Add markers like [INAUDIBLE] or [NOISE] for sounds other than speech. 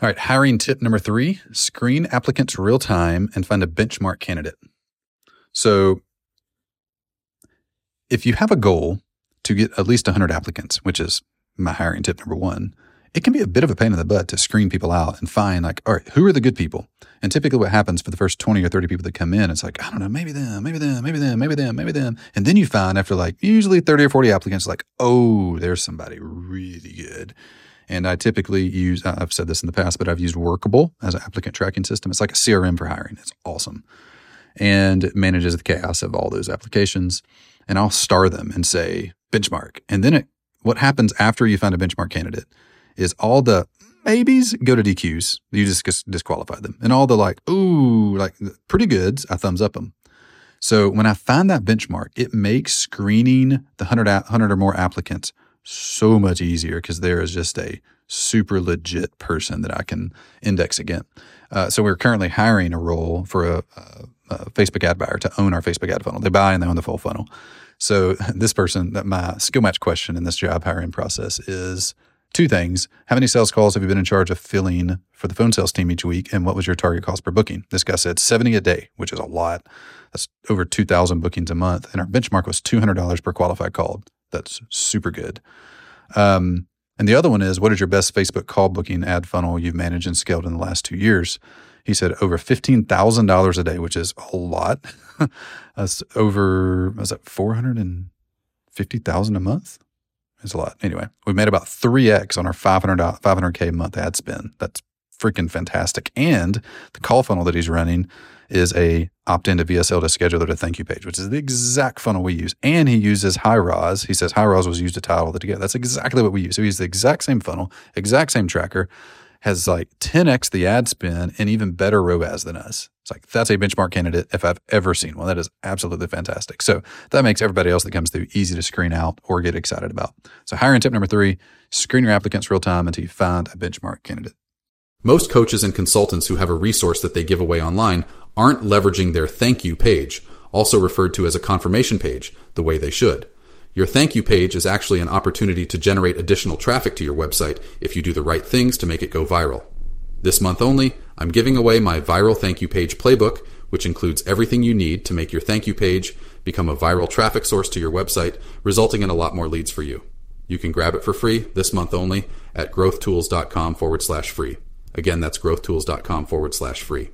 All right, hiring tip number three screen applicants real time and find a benchmark candidate. So, if you have a goal to get at least 100 applicants, which is my hiring tip number one, it can be a bit of a pain in the butt to screen people out and find, like, all right, who are the good people? And typically, what happens for the first 20 or 30 people that come in, it's like, I don't know, maybe them, maybe them, maybe them, maybe them, maybe them. And then you find after like usually 30 or 40 applicants, like, oh, there's somebody really good. And I typically use, I've said this in the past, but I've used Workable as an applicant tracking system. It's like a CRM for hiring. It's awesome. And it manages the chaos of all those applications. And I'll star them and say benchmark. And then it, what happens after you find a benchmark candidate is all the maybes go to DQs. You just disqualify them. And all the like, ooh, like pretty goods, I thumbs up them. So when I find that benchmark, it makes screening the 100, 100 or more applicants so much easier because there is just a super legit person that I can index again. Uh, so we're currently hiring a role for a, a, a, Facebook ad buyer to own our Facebook ad funnel. They buy and they own the full funnel. So [LAUGHS] this person, that my skill match question in this job hiring process is two things. How many sales calls have you been in charge of filling for the phone sales team each week? And what was your target cost per booking? This guy said 70 a day, which is a lot. That's over 2,000 bookings a month. And our benchmark was $200 per qualified call. That's super good. Um, and the other one is what is your best Facebook call booking ad funnel you've managed and scaled in the last two years? He said over $15,000 a day, which is a lot. [LAUGHS] That's over, was that 450,000 a month? It's a lot. Anyway, we've made about 3x on our 500, 500K month ad spend. That's freaking fantastic. And the call funnel that he's running is a opt-in to VSL to scheduler to thank you page, which is the exact funnel we use. And he uses High Hyros. He says High Hyros was used to tie all that together. That's exactly what we use. So use the exact same funnel, exact same tracker, has like 10x the ad spend and even better ROAS than us. It's like that's a benchmark candidate if I've ever seen one. That is absolutely fantastic. So that makes everybody else that comes through easy to screen out or get excited about. So hiring tip number three, screen your applicants real time until you find a benchmark candidate. Most coaches and consultants who have a resource that they give away online aren't leveraging their thank you page, also referred to as a confirmation page, the way they should. Your thank you page is actually an opportunity to generate additional traffic to your website if you do the right things to make it go viral. This month only, I'm giving away my viral thank you page playbook, which includes everything you need to make your thank you page become a viral traffic source to your website, resulting in a lot more leads for you. You can grab it for free this month only at growthtools.com forward slash free. Again, that's growthtools.com forward slash free.